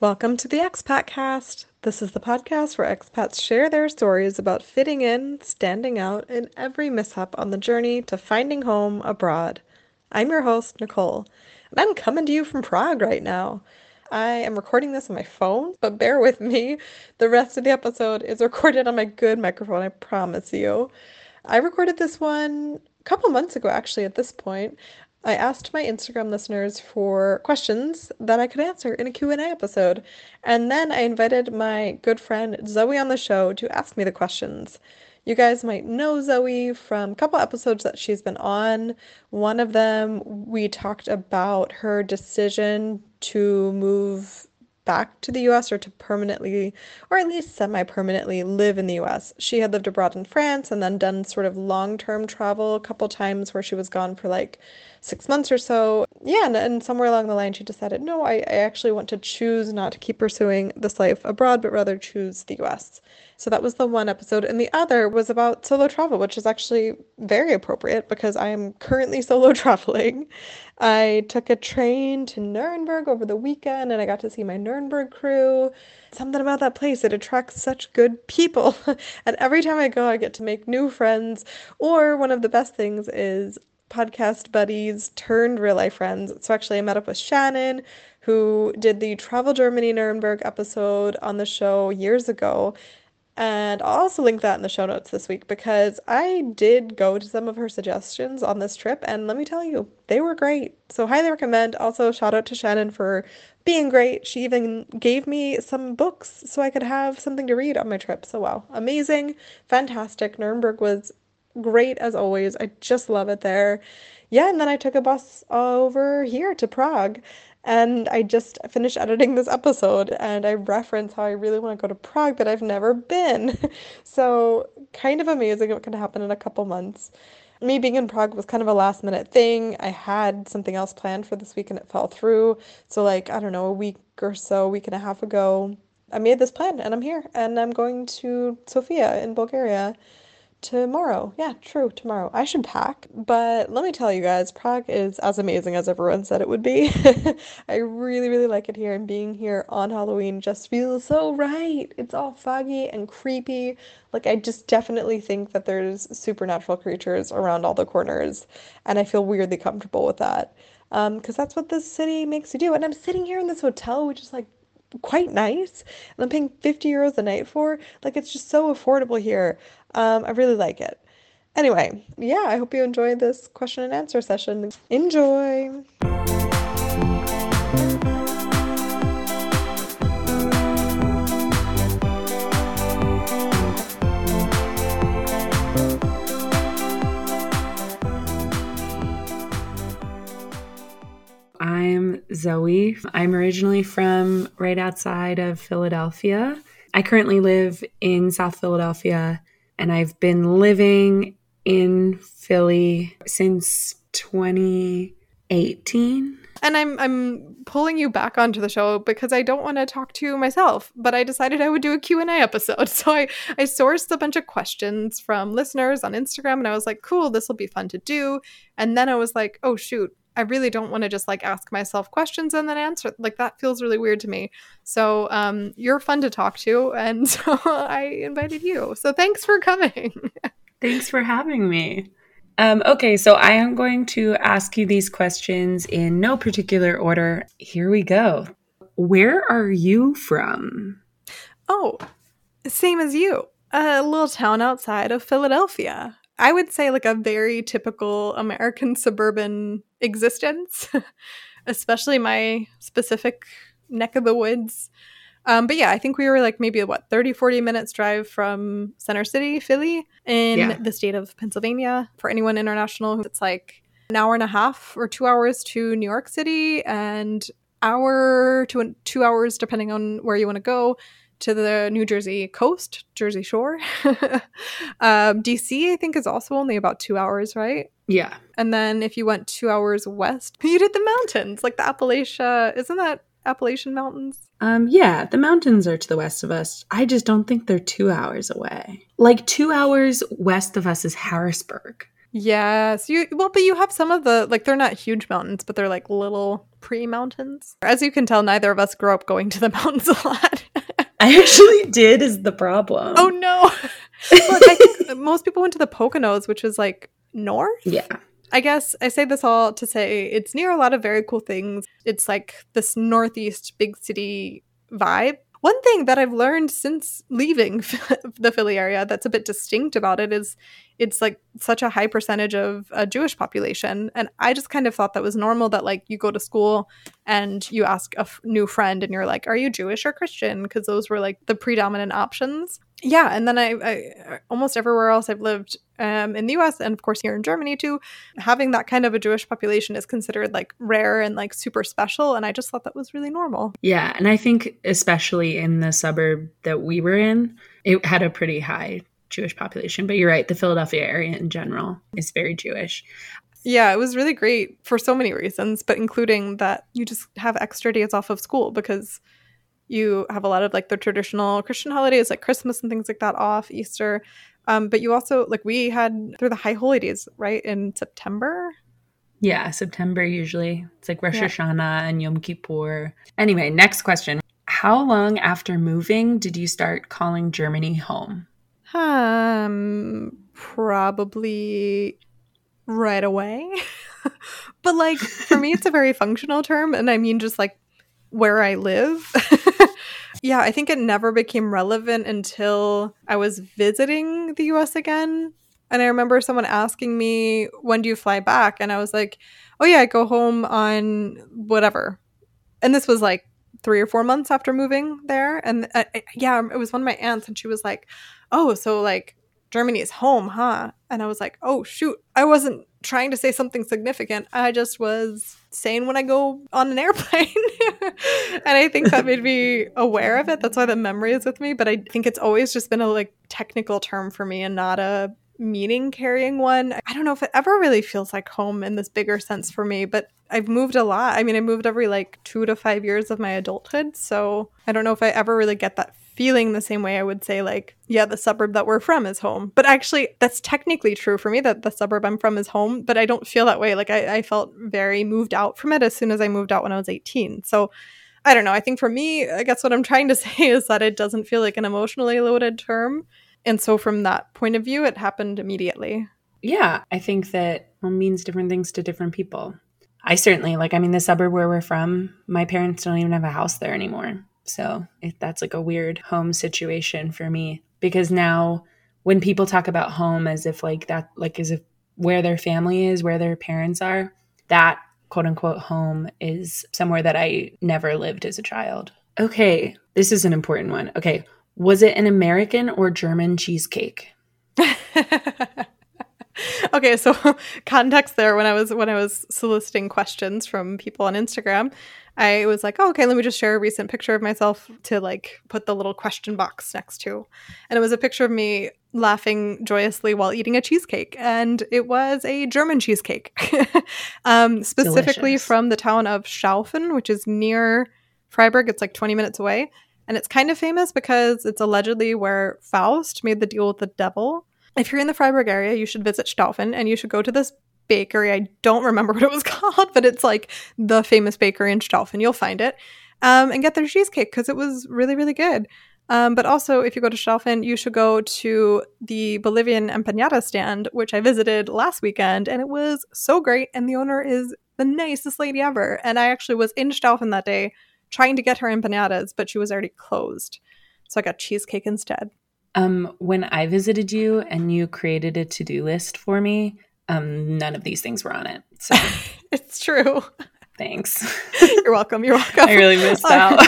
Welcome to the Expat Cast. This is the podcast where expats share their stories about fitting in, standing out, and every mishap on the journey to finding home abroad. I'm your host, Nicole, and I'm coming to you from Prague right now. I am recording this on my phone, but bear with me. The rest of the episode is recorded on my good microphone, I promise you. I recorded this one a couple months ago, actually, at this point. I asked my Instagram listeners for questions that I could answer in a Q&A episode. And then I invited my good friend Zoe on the show to ask me the questions. You guys might know Zoe from a couple episodes that she's been on. One of them, we talked about her decision to move back to the US or to permanently, or at least semi permanently, live in the US. She had lived abroad in France and then done sort of long term travel a couple times where she was gone for like six months or so. Yeah, and, and somewhere along the line, she decided, no, I, I actually want to choose not to keep pursuing this life abroad, but rather choose the US. So that was the one episode. And the other was about solo travel, which is actually very appropriate because I am currently solo traveling. I took a train to Nuremberg over the weekend and I got to see my Nuremberg crew. Something about that place, it attracts such good people. and every time I go, I get to make new friends. Or one of the best things is podcast buddies turned real life friends. So actually, I met up with Shannon, who did the Travel Germany Nuremberg episode on the show years ago. And I'll also link that in the show notes this week because I did go to some of her suggestions on this trip, and let me tell you, they were great. So, highly recommend. Also, shout out to Shannon for being great. She even gave me some books so I could have something to read on my trip. So, wow, amazing, fantastic. Nuremberg was great as always. I just love it there. Yeah, and then I took a bus over here to Prague and I just finished editing this episode and I reference how I really want to go to Prague, but I've never been. so, kind of amazing what can happen in a couple months. Me being in Prague was kind of a last minute thing. I had something else planned for this week and it fell through. So, like, I don't know, a week or so, week and a half ago, I made this plan and I'm here and I'm going to Sofia in Bulgaria Tomorrow. Yeah, true, tomorrow. I should pack. But let me tell you guys, Prague is as amazing as everyone said it would be. I really, really like it here, and being here on Halloween just feels so right. It's all foggy and creepy. Like, I just definitely think that there's supernatural creatures around all the corners, and I feel weirdly comfortable with that. Um, because that's what this city makes you do. And I'm sitting here in this hotel, which is like quite nice and I'm paying 50 euros a night for. Like it's just so affordable here. Um, I really like it. Anyway, yeah, I hope you enjoyed this question and answer session. Enjoy! I'm Zoe. I'm originally from right outside of Philadelphia. I currently live in South Philadelphia and I've been living in Philly since 2018. And I'm I'm pulling you back onto the show because I don't want to talk to you myself, but I decided I would do a Q&A episode. So I I sourced a bunch of questions from listeners on Instagram and I was like, "Cool, this will be fun to do." And then I was like, "Oh shoot, I really don't want to just like ask myself questions and then answer. Like that feels really weird to me. So um, you're fun to talk to, and so I invited you. So thanks for coming. thanks for having me. Um, okay, so I am going to ask you these questions in no particular order. Here we go. Where are you from? Oh, same as you. A little town outside of Philadelphia. I would say like a very typical American suburban existence, especially my specific neck of the woods. Um, but yeah, I think we were like maybe what 30, 40 minutes drive from Center City, Philly, in yeah. the state of Pennsylvania. For anyone international, it's like an hour and a half or two hours to New York City and hour to two hours depending on where you want to go to the New Jersey coast, Jersey Shore. um, DC, I think, is also only about two hours, right? Yeah. And then if you went two hours west, you did the mountains, like the Appalachia. Isn't that Appalachian Mountains? Um, yeah, the mountains are to the west of us. I just don't think they're two hours away. Like two hours west of us is Harrisburg. Yes, you well, but you have some of the like they're not huge mountains, but they're like little pre mountains. As you can tell, neither of us grew up going to the mountains a lot. I actually did is the problem. Oh no. I think most people went to the Poconos, which is like north. Yeah. I guess I say this all to say it's near a lot of very cool things. It's like this northeast big city vibe. One thing that I've learned since leaving the Philly area that's a bit distinct about it is it's like such a high percentage of a Jewish population. And I just kind of thought that was normal that like you go to school and you ask a f- new friend and you're like, are you Jewish or Christian? Because those were like the predominant options yeah and then I, I, almost everywhere else i've lived um, in the us and of course here in germany too having that kind of a jewish population is considered like rare and like super special and i just thought that was really normal. Yeah and i think especially in the suburb that we were in it had a pretty high jewish population but you're right the philadelphia area in general is very jewish. Yeah, it was really great for so many reasons, but including that you just have extra days off of school because you have a lot of like the traditional Christian holidays like Christmas and things like that off, Easter. Um, but you also like we had through the high holy days, right? In September. Yeah, September usually. It's like Rosh yeah. Hashanah and Yom Kippur. Anyway, next question. How long after moving did you start calling Germany home? Um probably right away. but like for me it's a very functional term and I mean just like where I live. yeah, I think it never became relevant until I was visiting the US again. And I remember someone asking me, when do you fly back? And I was like, oh, yeah, I go home on whatever. And this was like three or four months after moving there. And uh, yeah, it was one of my aunts, and she was like, oh, so like Germany is home, huh? And I was like, oh, shoot, I wasn't trying to say something significant. I just was saying when I go on an airplane. and I think that made me aware of it. That's why the memory is with me. But I think it's always just been a like technical term for me and not a meaning carrying one. I don't know if it ever really feels like home in this bigger sense for me, but I've moved a lot. I mean, I moved every like two to five years of my adulthood. So I don't know if I ever really get that feeling the same way I would say, like, yeah, the suburb that we're from is home. But actually, that's technically true for me that the suburb I'm from is home, but I don't feel that way. Like, I, I felt very moved out from it as soon as I moved out when I was 18. So I don't know. I think for me, I guess what I'm trying to say is that it doesn't feel like an emotionally loaded term. And so, from that point of view, it happened immediately. Yeah, I think that means different things to different people. I certainly like, I mean, the suburb where we're from, my parents don't even have a house there anymore. So it, that's like a weird home situation for me because now when people talk about home as if like that, like as if where their family is, where their parents are, that quote unquote home is somewhere that I never lived as a child. Okay, this is an important one. Okay, was it an American or German cheesecake? okay, so context there when I was when I was soliciting questions from people on Instagram, I was like, oh, okay, let me just share a recent picture of myself to like put the little question box next to. And it was a picture of me laughing joyously while eating a cheesecake. And it was a German cheesecake, um, specifically Delicious. from the town of Staufen, which is near Freiburg. It's like 20 minutes away. And it's kind of famous because it's allegedly where Faust made the deal with the devil. If you're in the Freiburg area, you should visit Staufen and you should go to this bakery. I don't remember what it was called, but it's like the famous bakery in Staufen. You'll find it. Um, and get their cheesecake because it was really, really good. Um, but also, if you go to Staufen, you should go to the Bolivian empanada stand, which I visited last weekend, and it was so great. And the owner is the nicest lady ever. And I actually was in Staufen that day trying to get her empanadas, but she was already closed. So I got cheesecake instead. Um, when I visited you and you created a to do list for me, um, none of these things were on it. So it's true. Thanks. You're welcome. You're welcome. I really missed out.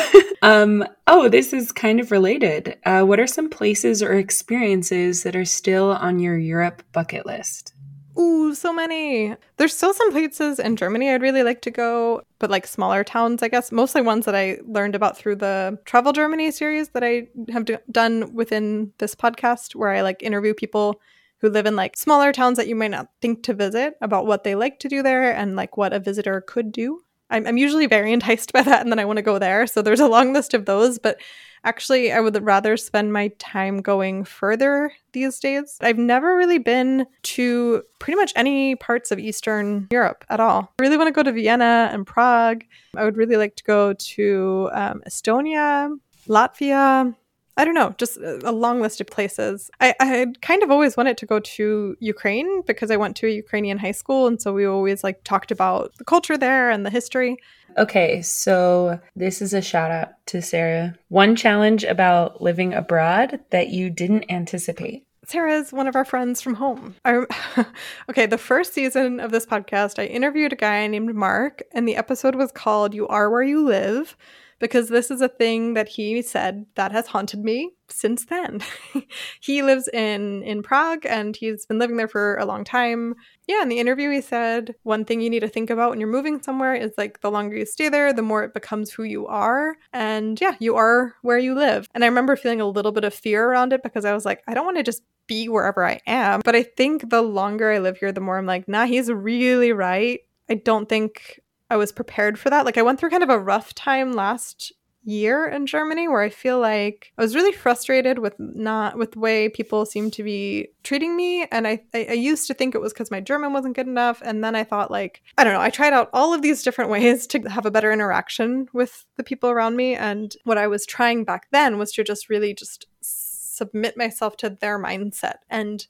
um, oh, this is kind of related. Uh, what are some places or experiences that are still on your Europe bucket list? Ooh, so many. There's still some places in Germany I'd really like to go, but like smaller towns, I guess. Mostly ones that I learned about through the Travel Germany series that I have d- done within this podcast, where I like interview people who live in like smaller towns that you might not think to visit about what they like to do there and like what a visitor could do. I'm, I'm usually very enticed by that and then I want to go there. So there's a long list of those. But Actually, I would rather spend my time going further these days. I've never really been to pretty much any parts of Eastern Europe at all. I really want to go to Vienna and Prague. I would really like to go to um, Estonia, Latvia, I don't know, just uh, a long list of places. I, I kind of always wanted to go to Ukraine because I went to a Ukrainian high school. And so we always like talked about the culture there and the history. Okay, so this is a shout out to Sarah. One challenge about living abroad that you didn't anticipate. Sarah is one of our friends from home. I, okay, the first season of this podcast, I interviewed a guy named Mark, and the episode was called You Are Where You Live because this is a thing that he said that has haunted me since then. he lives in in Prague and he's been living there for a long time. Yeah, in the interview he said one thing you need to think about when you're moving somewhere is like the longer you stay there, the more it becomes who you are. And yeah, you are where you live. And I remember feeling a little bit of fear around it because I was like, I don't want to just be wherever I am. But I think the longer I live here, the more I'm like, nah, he's really right. I don't think I was prepared for that. Like I went through kind of a rough time last year in Germany where I feel like I was really frustrated with not with the way people seem to be treating me. And I, I, I used to think it was because my German wasn't good enough. And then I thought like, I don't know, I tried out all of these different ways to have a better interaction with the people around me. And what I was trying back then was to just really just submit myself to their mindset and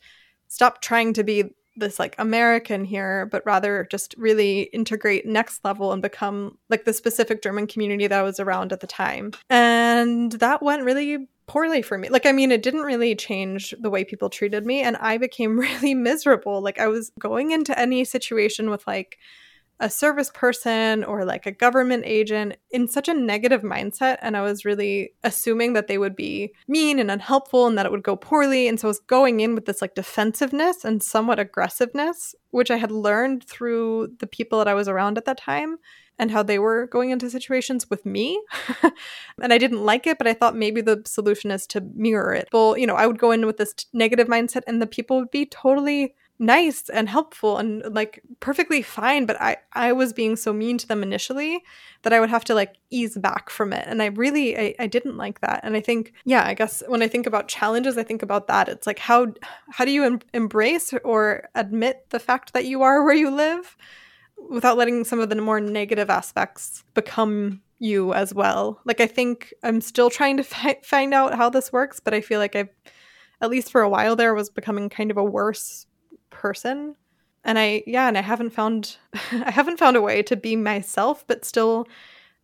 stop trying to be this like American here, but rather just really integrate next level and become like the specific German community that was around at the time. And that went really poorly for me. Like, I mean, it didn't really change the way people treated me, and I became really miserable. Like, I was going into any situation with like, a service person or like a government agent in such a negative mindset. And I was really assuming that they would be mean and unhelpful and that it would go poorly. And so I was going in with this like defensiveness and somewhat aggressiveness, which I had learned through the people that I was around at that time and how they were going into situations with me. and I didn't like it, but I thought maybe the solution is to mirror it. Well, you know, I would go in with this negative mindset and the people would be totally nice and helpful and like perfectly fine but i i was being so mean to them initially that i would have to like ease back from it and i really i, I didn't like that and i think yeah i guess when i think about challenges i think about that. It's like how how do you em- embrace or admit the fact that you are where you live without letting some of the more negative aspects become you as well? Like i think i'm still trying to fi- find out how this works but i feel like i've at least for a while there was becoming kind of a worse person. And i yeah and i haven't found i haven't found a way to be myself but still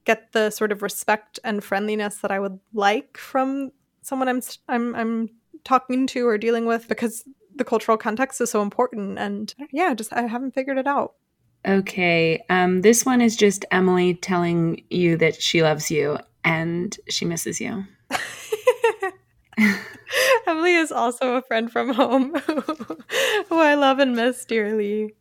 get the sort of respect and friendliness that i would like from someone i'm i'm i'm talking to or dealing with because the cultural context is so important. And yeah just i haven't figured it out. Okay um this one is just emily telling you that she loves you and she misses you Emily is also a friend from home who I love and miss dearly.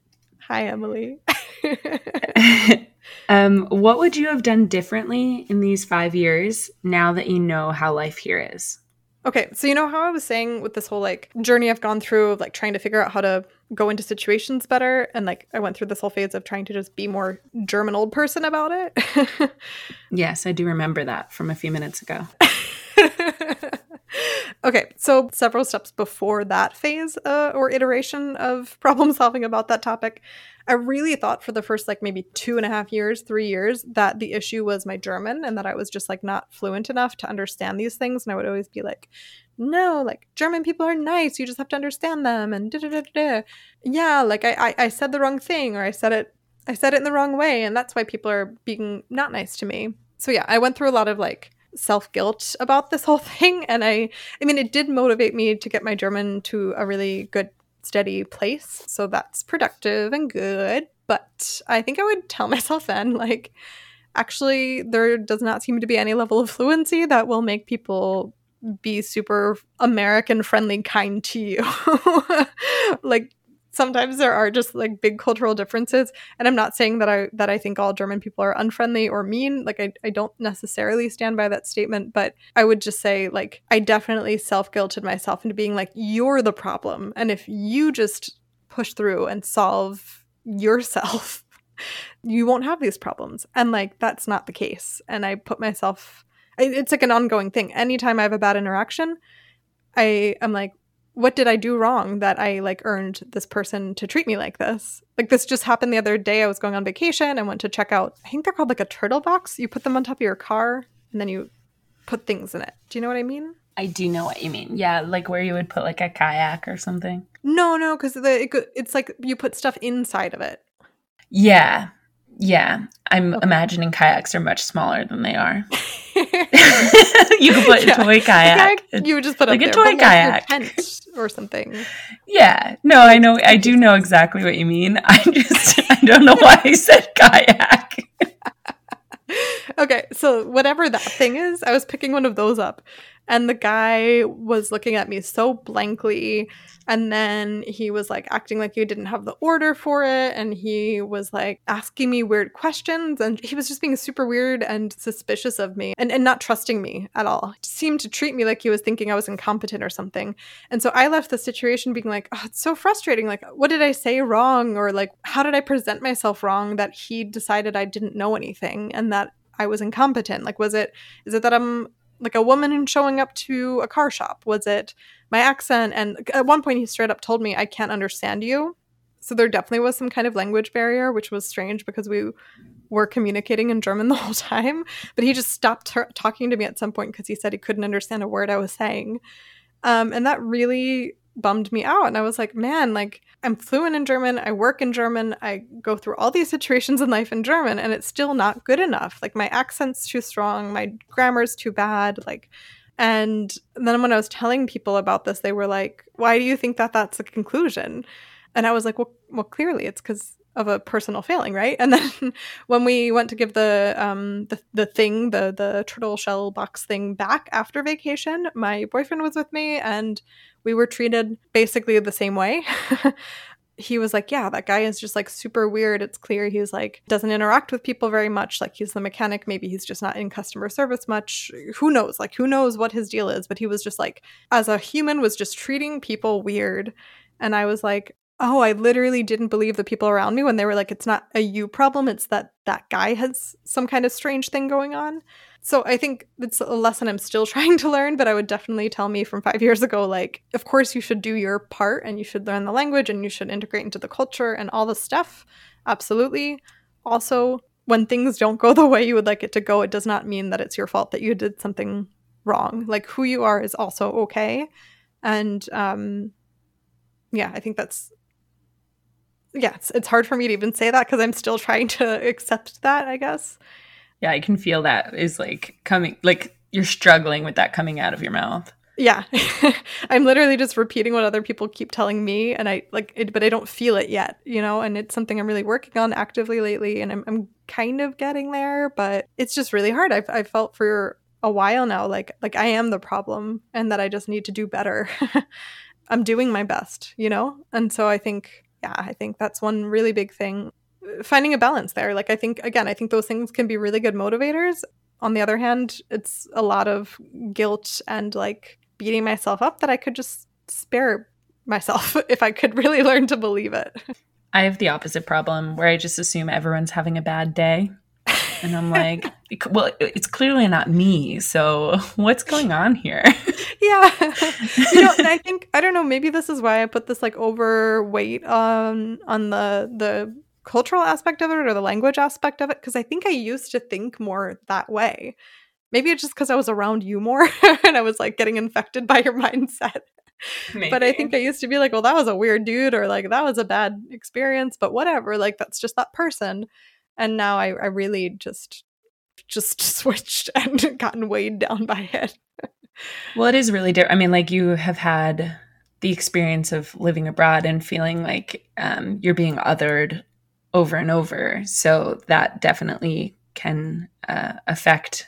Hi, Emily. um, what would you have done differently in these five years now that you know how life here is? Okay, so you know how I was saying with this whole like journey I've gone through of like trying to figure out how to go into situations better and like I went through this whole phase of trying to just be more German old person about it. yes, I do remember that from a few minutes ago. Okay, so several steps before that phase uh, or iteration of problem solving about that topic, I really thought for the first like maybe two and a half years, three years, that the issue was my German and that I was just like not fluent enough to understand these things. And I would always be like, no, like German people are nice. You just have to understand them. And da da da da. Yeah, like I, I, I said the wrong thing or I said it, I said it in the wrong way. And that's why people are being not nice to me. So yeah, I went through a lot of like self guilt about this whole thing. And I, I mean, it did motivate me to get my German to a really good, steady place. So that's productive and good. But I think I would tell myself then, like, actually, there does not seem to be any level of fluency that will make people be super American friendly, kind to you. like, sometimes there are just like big cultural differences and i'm not saying that i that i think all german people are unfriendly or mean like i, I don't necessarily stand by that statement but i would just say like i definitely self-guilted myself into being like you're the problem and if you just push through and solve yourself you won't have these problems and like that's not the case and i put myself it's like an ongoing thing. Anytime I have a bad interaction, I am like, what did I do wrong that I like earned this person to treat me like this? Like this just happened the other day. I was going on vacation. I went to check out, I think they're called like a turtle box. You put them on top of your car and then you put things in it. Do you know what I mean? I do know what you mean. Yeah, like where you would put like a kayak or something. No, no, because it, it's like you put stuff inside of it. Yeah, yeah. I'm okay. imagining kayaks are much smaller than they are. you could put yeah. a toy kayak. You would just put like a there, toy kayak tent or something. Yeah, no, I know. I do know exactly what you mean. I just I don't know why I said kayak. okay, so whatever that thing is, I was picking one of those up and the guy was looking at me so blankly. And then he was like acting like you didn't have the order for it. And he was like asking me weird questions. And he was just being super weird and suspicious of me and, and not trusting me at all. He seemed to treat me like he was thinking I was incompetent or something. And so I left the situation being like, oh, it's so frustrating. Like, what did I say wrong? Or like, how did I present myself wrong that he decided I didn't know anything and that I was incompetent? Like, was it, is it that I'm like a woman showing up to a car shop? Was it my accent? And at one point, he straight up told me, I can't understand you. So there definitely was some kind of language barrier, which was strange because we were communicating in German the whole time. But he just stopped talking to me at some point because he said he couldn't understand a word I was saying. Um, and that really bummed me out. And I was like, man, like I'm fluent in German. I work in German. I go through all these situations in life in German, and it's still not good enough. Like my accent's too strong. My grammar's too bad. Like, and then when I was telling people about this, they were like, why do you think that that's the conclusion? And I was like, well, well, clearly it's because of a personal failing, right? And then when we went to give the um the, the thing, the the turtle shell box thing back after vacation, my boyfriend was with me and we were treated basically the same way. he was like, Yeah, that guy is just like super weird. It's clear he's like doesn't interact with people very much. Like he's the mechanic. Maybe he's just not in customer service much. Who knows? Like who knows what his deal is? But he was just like, as a human, was just treating people weird. And I was like, Oh, I literally didn't believe the people around me when they were like, It's not a you problem. It's that that guy has some kind of strange thing going on. So I think it's a lesson I'm still trying to learn, but I would definitely tell me from five years ago, like, of course you should do your part and you should learn the language and you should integrate into the culture and all the stuff. Absolutely. Also, when things don't go the way you would like it to go, it does not mean that it's your fault that you did something wrong. Like who you are is also okay. And um yeah, I think that's yeah, it's, it's hard for me to even say that because I'm still trying to accept that, I guess yeah, I can feel that is like coming, like you're struggling with that coming out of your mouth. Yeah. I'm literally just repeating what other people keep telling me and I like it, but I don't feel it yet, you know, and it's something I'm really working on actively lately and I'm, I'm kind of getting there, but it's just really hard. I've, I've felt for a while now, like, like I am the problem and that I just need to do better. I'm doing my best, you know? And so I think, yeah, I think that's one really big thing finding a balance there. Like I think again, I think those things can be really good motivators. On the other hand, it's a lot of guilt and like beating myself up that I could just spare myself if I could really learn to believe it. I have the opposite problem where I just assume everyone's having a bad day. And I'm like, well, it's clearly not me. So what's going on here? yeah. You know, and I think I don't know, maybe this is why I put this like overweight on on the the cultural aspect of it or the language aspect of it because I think I used to think more that way. Maybe it's just because I was around you more and I was like getting infected by your mindset. Maybe. But I think I used to be like, well, that was a weird dude or like that was a bad experience, but whatever. Like that's just that person. And now I, I really just just switched and gotten weighed down by it. well, it is really different. I mean, like you have had the experience of living abroad and feeling like um, you're being othered over and over. So that definitely can uh, affect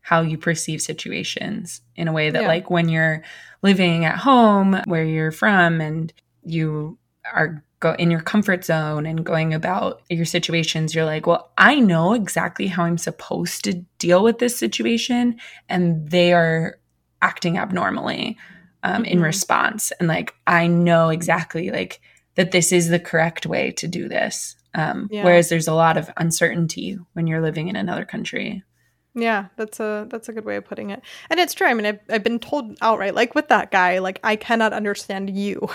how you perceive situations in a way that, yeah. like, when you're living at home where you're from and you are go in your comfort zone and going about your situations you're like well i know exactly how i'm supposed to deal with this situation and they are acting abnormally um, mm-hmm. in response and like i know exactly like that this is the correct way to do this um, yeah. Whereas there's a lot of uncertainty when you're living in another country. Yeah, that's a that's a good way of putting it. And it's true. I mean, I've, I've been told outright, like with that guy, like I cannot understand you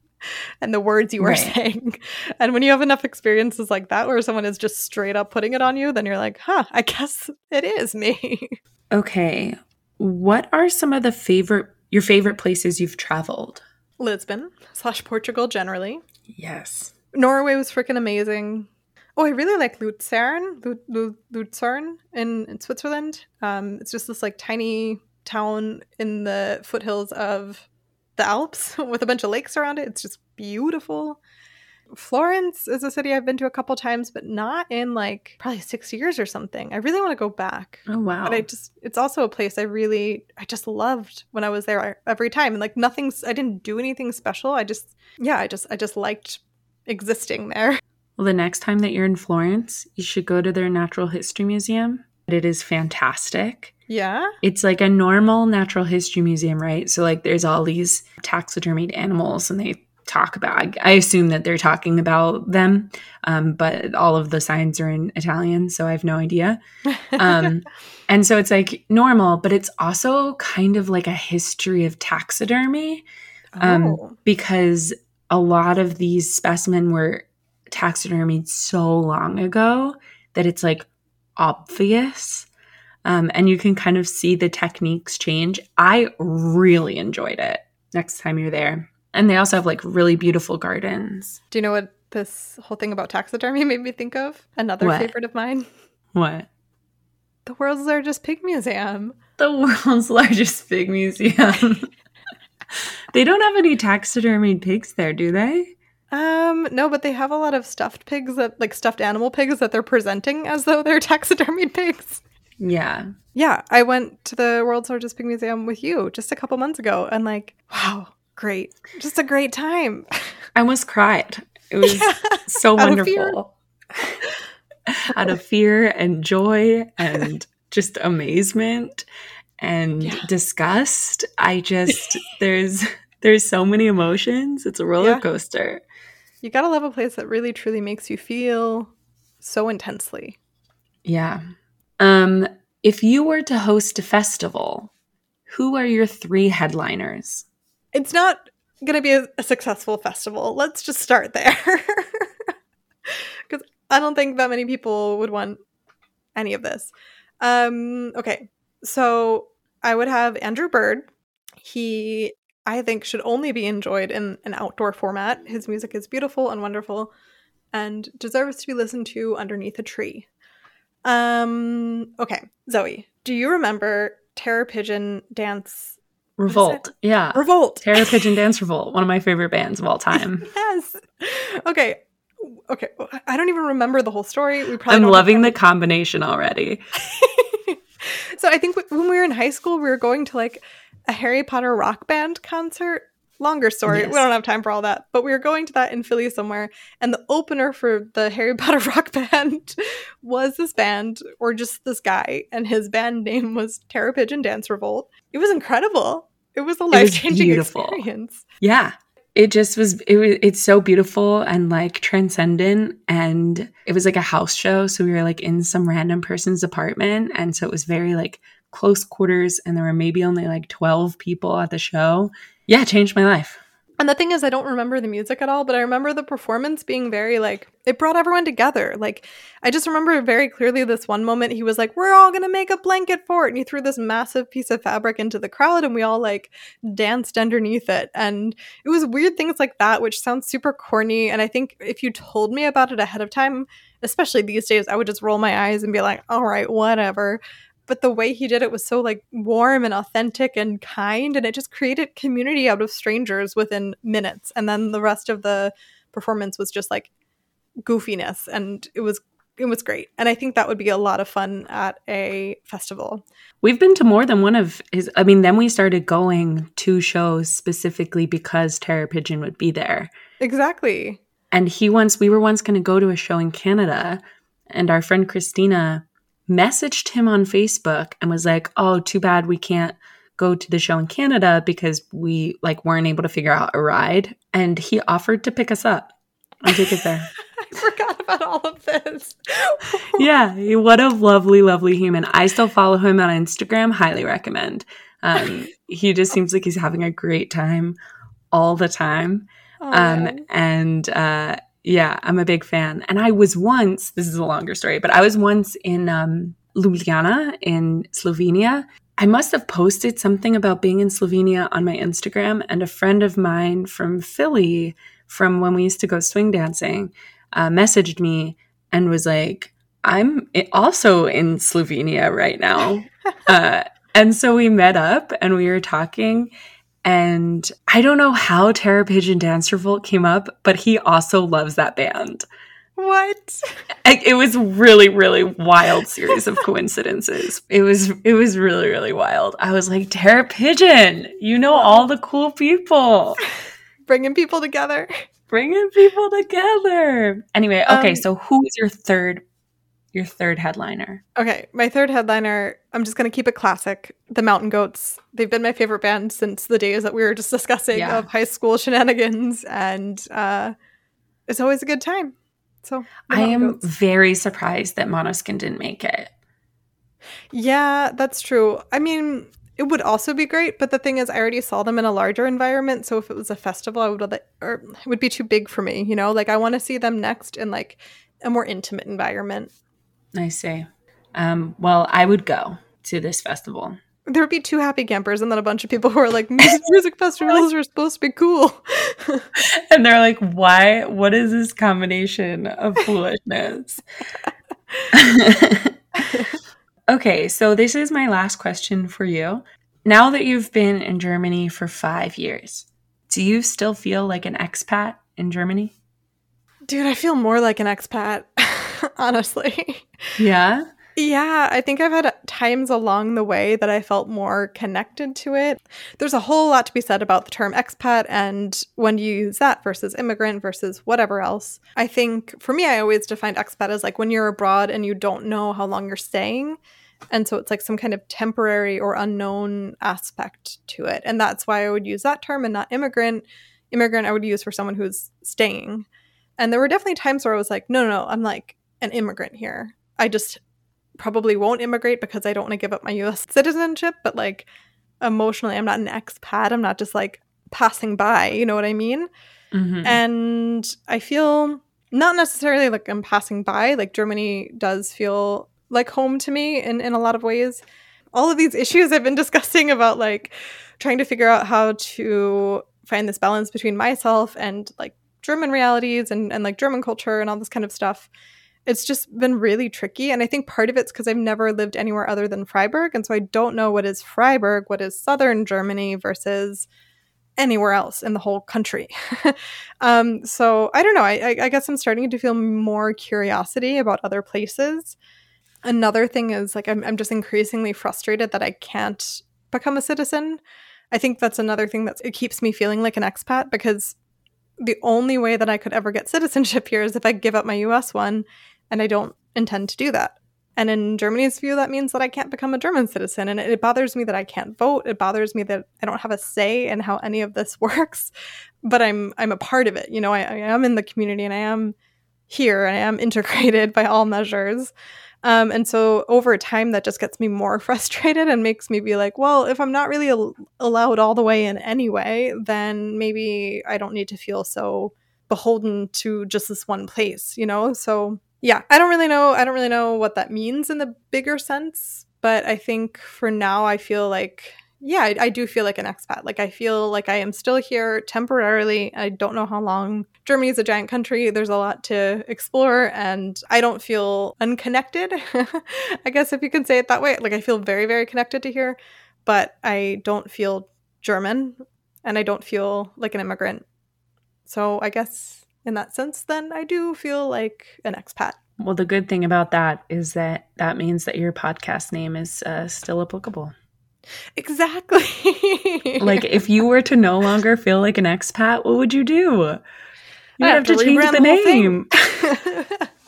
and the words you were Right. saying. And when you have enough experiences like that, where someone is just straight up putting it on you, then you're like, huh, I guess it is me. Okay. What are some of the favorite your favorite places you've traveled? Lisbon slash Portugal generally. Yes. Norway was freaking amazing. Oh, I really like Luzern, Lu- Lu- Luzern in, in Switzerland. Um, it's just this like tiny town in the foothills of the Alps with a bunch of lakes around it. It's just beautiful. Florence is a city I've been to a couple times, but not in like probably six years or something. I really want to go back. Oh wow. But I just, it's also a place I really, I just loved when I was there every time. And like nothing's, I didn't do anything special. I just, yeah, I just, I just liked existing there. well, the next time that you're in Florence, you should go to their natural history museum. It is fantastic. Yeah. It's like a normal natural history museum, right? So like there's all these taxidermied animals and they talk about I, assume that they're talking about them um, but all of the signs are in italian so i have no idea um, and so it's like normal but it's also kind of like a history of taxidermy um, oh. because a lot of these specimen were taxidermied so long ago that it's like obvious um, and you can kind of see the techniques change i really enjoyed it next time you're there and they also have like really beautiful gardens Do you know what this whole thing about taxidermy made me think of? Another What? favorite of mine. what The world's largest pig museum. the world's largest pig museum they don't have any taxidermied pigs there do they Um, no, but they have a lot of stuffed pigs that like stuffed animal pigs that they're presenting as though they're taxidermied pigs. yeah Yeah, I went to the world's largest pig museum with you just a couple months ago and like, wow, great. Just a great time. i almost cried it was so Out of wonderful out of fear and joy and just amazement and Yeah. disgust i just there's there's so many emotions it's a roller Yeah. coaster You gotta love a place that really truly makes you feel so intensely. yeah um if you were to host a festival who are your three headliners It's not gonna be a, a successful festival. Let's just start there. Because I don't think that many people would want any of this. Um, okay, so I would have Andrew Bird. He, I think, should only be enjoyed in an outdoor format. His music is beautiful and wonderful and deserves to be listened to underneath a tree. Um, okay, Zoe, do you remember Terror Pigeon Dance revolt yeah Revolt? terror pigeon dance revolt one of my favorite bands of all time yes. Okay. Okay. I don't even remember the whole story. We probably i'm loving the combination already so I think when we were in high school, we were going to like a Harry Potter rock band concert. Longer story. Yes. We don't have time for all that. But we were going to that in Philly somewhere, and the opener for the Harry Potter rock band was this band, or just this guy, and his band name was Terror Pigeon Dance Revolt. It was incredible. It was a life changing experience. Yeah. It just was it was it's so beautiful and like transcendent and it was like a house show so we were like in some random person's apartment and so it was very like close quarters and there were maybe only like 12 people at the show. Yeah, changed my life. And the thing is, I don't remember the music at all, but I remember the performance being very like, it brought everyone together. Like, I just remember very clearly this one moment he was like, We're all gonna make a blanket for it. And he threw this massive piece of fabric into the crowd, and we all like danced underneath it. And it was weird things like that, which sounds super corny. And I think if you told me about it ahead of time, especially these days, I would just roll my eyes and be like, All right, whatever but the way he did it was so like warm and authentic and kind and it just created community out of strangers within minutes and then the rest of the performance was just like goofiness and it was it was great and i think that would be a lot of fun at a festival We've been to more than one of his I mean then we started going to shows specifically because Terror Pigeon would be there. exactly And he once we were once going to go to a show in Canada and our friend Christina messaged him on Facebook and was like, "Oh, too bad we can't go to the show in Canada because we like weren't able to figure out a ride." And he offered to pick us up and take us there. i forgot about all of this. yeah, what a lovely, lovely human. I still follow him on Instagram. Highly recommend. Um, he just seems like he's having a great time all the time. Oh, um, yeah. and uh, yeah, I'm a big fan. And I was once, this is a longer story, but I was once in um, Ljubljana in Slovenia. I must have posted something about being in Slovenia on my Instagram, and a friend of mine from Philly, from when we used to go swing dancing, uh, messaged me and was like, I'm also in Slovenia right now. uh, and so we met up and we were talking. And I don't know how Terror Pigeon Dance Revolt came up, but he also loves that band. What? It was really, really wild series of coincidences. It was, it was really, really wild. I was like, Terror Pigeon, you know all the cool people, bringing people together, bringing people together. Anyway, okay, um, so who is your third your third headliner. Okay, my third headliner, I'm just going to keep it classic. The Mountain Goats. They've been my favorite band since the days that we were just discussing yeah. of high school shenanigans, and uh, it's always a good time. So I am Goats. very surprised that Måneskin didn't make it. Yeah, that's true. I mean, it would also be great, but the thing is, I already saw them in a larger environment. So if it was a festival, I would, or it would be too big for me. You know, like I want to see them next in like a more intimate environment. I see. Um, well, I would go to this festival. There would be two happy campers and then a bunch of people who are like, music festivals are supposed to be cool. and they're like, why? What is this combination of foolishness? okay, so this is my last question for you. Now that you've been in Germany for five years, do you still feel like an expat in Germany? Dude, I feel more like an expat. honestly. Yeah. Yeah, I think I've had times along the way that I felt more connected to it. There's a whole lot to be said about the term expat and when you use that versus immigrant versus whatever else. I think for me, I always defined expat as like when you're abroad and you don't know how long you're staying. And so it's like some kind of temporary or unknown aspect to it. And that's why I would use that term and not immigrant. Immigrant, I would use for someone who's staying. And there were definitely times where I was like, no, no, no, I'm like, an immigrant here. I just probably won't immigrate because I don't want to give up my US citizenship, but like emotionally, I'm not an expat. I'm not just like passing by, you know what I mean? Mm-hmm. And I feel not necessarily like I'm passing by, like Germany does feel like home to me in, in a lot of ways. All of these issues I've been discussing about like trying to figure out how to find this balance between myself and like German realities and, and like German culture and all this kind of stuff it's just been really tricky. And I think part of it's because I've never lived anywhere other than Freiburg. And so I don't know what is Freiburg, what is southern Germany versus anywhere else in the whole country. um, so I don't know. I, I guess I'm starting to feel more curiosity about other places. Another thing is like I'm, I'm just increasingly frustrated that I can't become a citizen. I think that's another thing that it keeps me feeling like an expat because the only way that I could ever get citizenship here is if I give up my US one and I don't intend to do that. And in Germany's view, that means that I can't become a German citizen. And it, bothers me that I can't vote. It bothers me that I don't have a say in how any of this works. But I'm I'm a part of it. You know, I, I am in the community and I am here and I am integrated by all measures. Um, and so over time, that just gets me more frustrated and makes me be like, well, if I'm not really al- allowed all the way in anyway, then maybe I don't need to feel so beholden to just this one place, you know? So yeah, I don't really know. I don't really know what that means in the bigger sense, but I think for now, I feel like, yeah, I, I, do feel like an expat. Like I feel like I am still here temporarily. I don't know how long. Germany is a giant country. There's a lot to explore, and I don't feel unconnected. I guess if you can say it that way. Like I feel very, very connected to here, but I don't feel German, and I don't feel like an immigrant. So I guess in that sense, then I do feel like an expat. Well, the good thing about that is that that means that your podcast name is uh, still applicable. Exactly. like if you were to no longer feel like an expat, what would you do? You have, have, to, to change the, the name.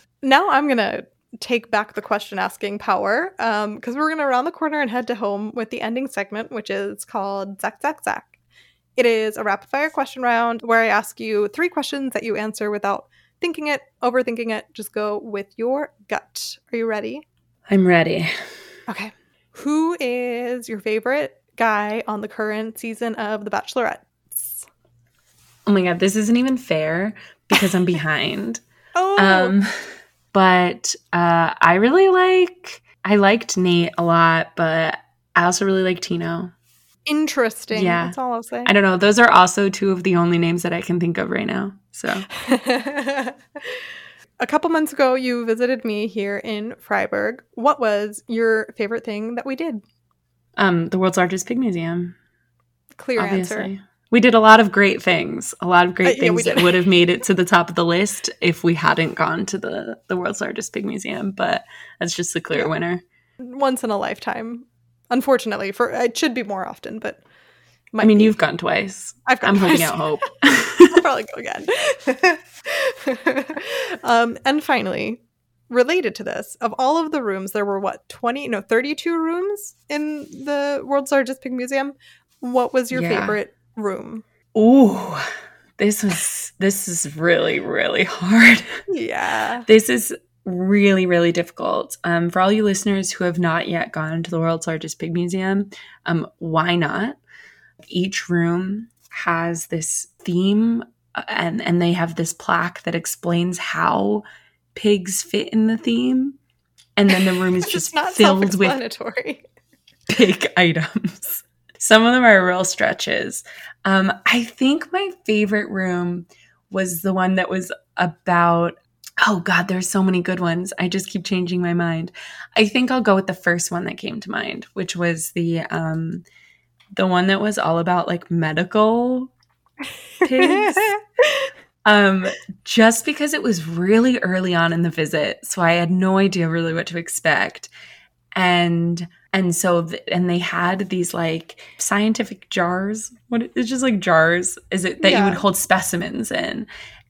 now I'm gonna take back the question asking power because um, we're gonna round the corner and head to home with the ending segment, which is called Zack Zack Zack. It is a rapid fire question round where I ask you three questions that you answer without thinking it, overthinking it. Just go with your gut. Are you ready? I'm ready. Okay. Who is your favorite guy on the current season of The Bachelorette? Oh my god, this isn't even fair because I'm behind. oh, Um, but uh, I really like. I liked Nate a lot, but I also really like Tino. Interesting. yeah. That's all I'll say. I don't know. Those are also two of the only names that I can think of right now. So A couple months ago, you visited me here in Freiburg. What was your favorite thing that we did? um, the world's largest pig museum. Clear obviously. answer. We did a lot of great things, a lot of great Uh, yeah, things that would have made it to the top of the list if we hadn't gone to the, the world's largest pig museum. But that's just the clear Yeah. winner. Once in a lifetime. Unfortunately, for it should be more often, but I mean, be. you've gone twice. I've gone I'm holding out hope. I'll probably go again. um, and finally, related to this, of all of the rooms, there were what, 20, no, 32 rooms in the world's largest pig museum. What was your Yeah. favorite room? Ooh, this was this is really really hard. Yeah. This is really really difficult. Um, for all you listeners who have not yet gone to the world's largest pig museum, um, why not? Each room has this theme, uh, and and they have this plaque that explains how pigs fit in the theme. And then the room is just filled with big items. Some of them are real stretches. Um, I think my favorite room was the one that was about. Oh God, there's so many good ones. I just keep changing my mind. I think I'll go with the first one that came to mind, which was the um, the one that was all about like medical pigs. um, just because it was really early on in the visit, so I had no idea really what to expect, and and so th- and they had these like scientific jars. What it's just like jars, is it that you would hold specimens in,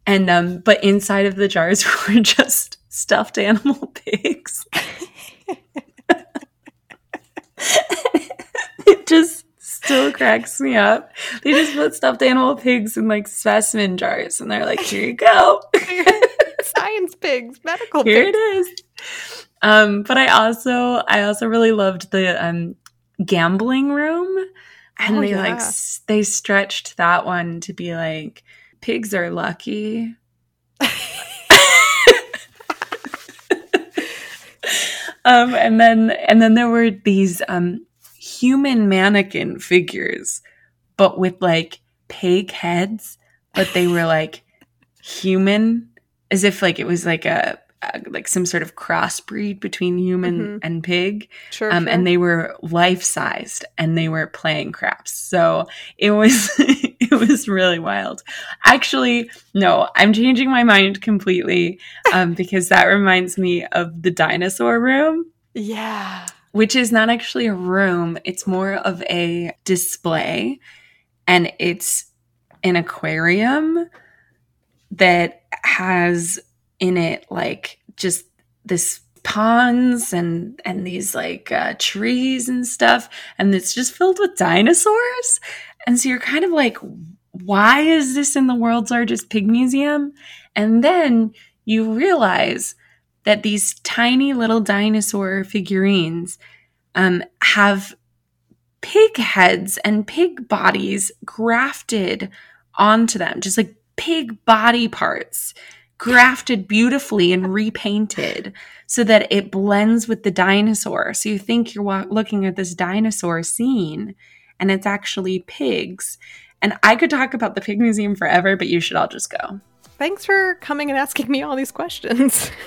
and um, but inside of the jars were just stuffed animal pigs. it just still cracks me up. They just put stuffed animal pigs in like specimen jars, and they're like, "Here you go, Science pigs, medical here pigs. it is." Um, but I also, I also really loved the um, gambling room, and Oh, they like yeah. s- they stretched that one to be like, pigs are lucky. um, and then and then there were these um, human mannequin figures, but with like pig heads, but they were like human, as if like it was like a, a like some sort of crossbreed between human Mhm. and pig. Sure, Um, sure. and they were life sized and they were playing craps. So it was it was really wild. Actually, no, I'm changing my mind completely um, because that reminds me of the dinosaur room, yeah. which is not actually a room. It's more of a display, and it's an aquarium that has in it like just this ponds and and these like uh, trees and stuff and it's just filled with dinosaurs and so you're kind of like why is this in the world's largest pig museum and then you realize that these tiny little dinosaur figurines um, have pig heads and pig bodies grafted onto them just like pig body parts grafted beautifully and repainted so that it blends with the dinosaur. So you think you're wa- looking at this dinosaur scene and it's actually pigs. And I could talk about the pig museum forever, but you should all just go. Thanks for coming and asking me all these questions.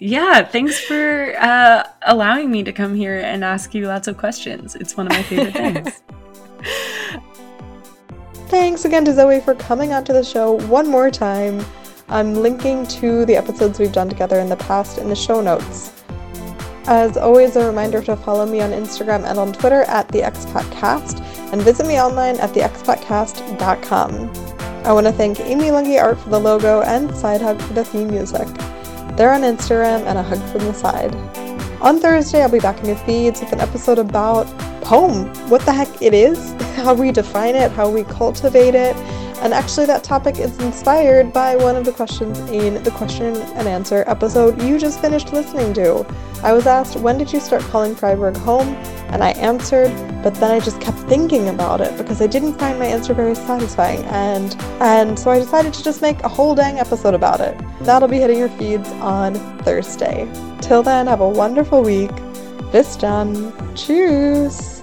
Yeah, thanks for uh, allowing me to come here and ask you lots of questions. It's one of my favorite things. Thanks again to Zoe for coming onto the show one more time. I'm linking to the episodes we've done together in the past in the show notes. As always, a reminder to follow me on Instagram and on Twitter at the ExpatCast and visit me online at theexpatcast.com. I want to thank Amy Lungy Art for the logo and Side Hug for the theme music. They're on Instagram and a hug from the side. On Thursday, I'll be back in your feeds with an episode about poem. What the heck it is, how we define it, how we cultivate it, And actually, that topic is inspired by one of the questions in the question and answer episode you just finished listening to. I was asked, When did you start calling Freiburg home? And I answered, but then I just kept thinking about it because I didn't find my answer very satisfying. And, and so I decided to just make a whole dang episode about it. That'll be hitting your feeds on Thursday. Till then, have a wonderful week. Bis dann. Tschüss.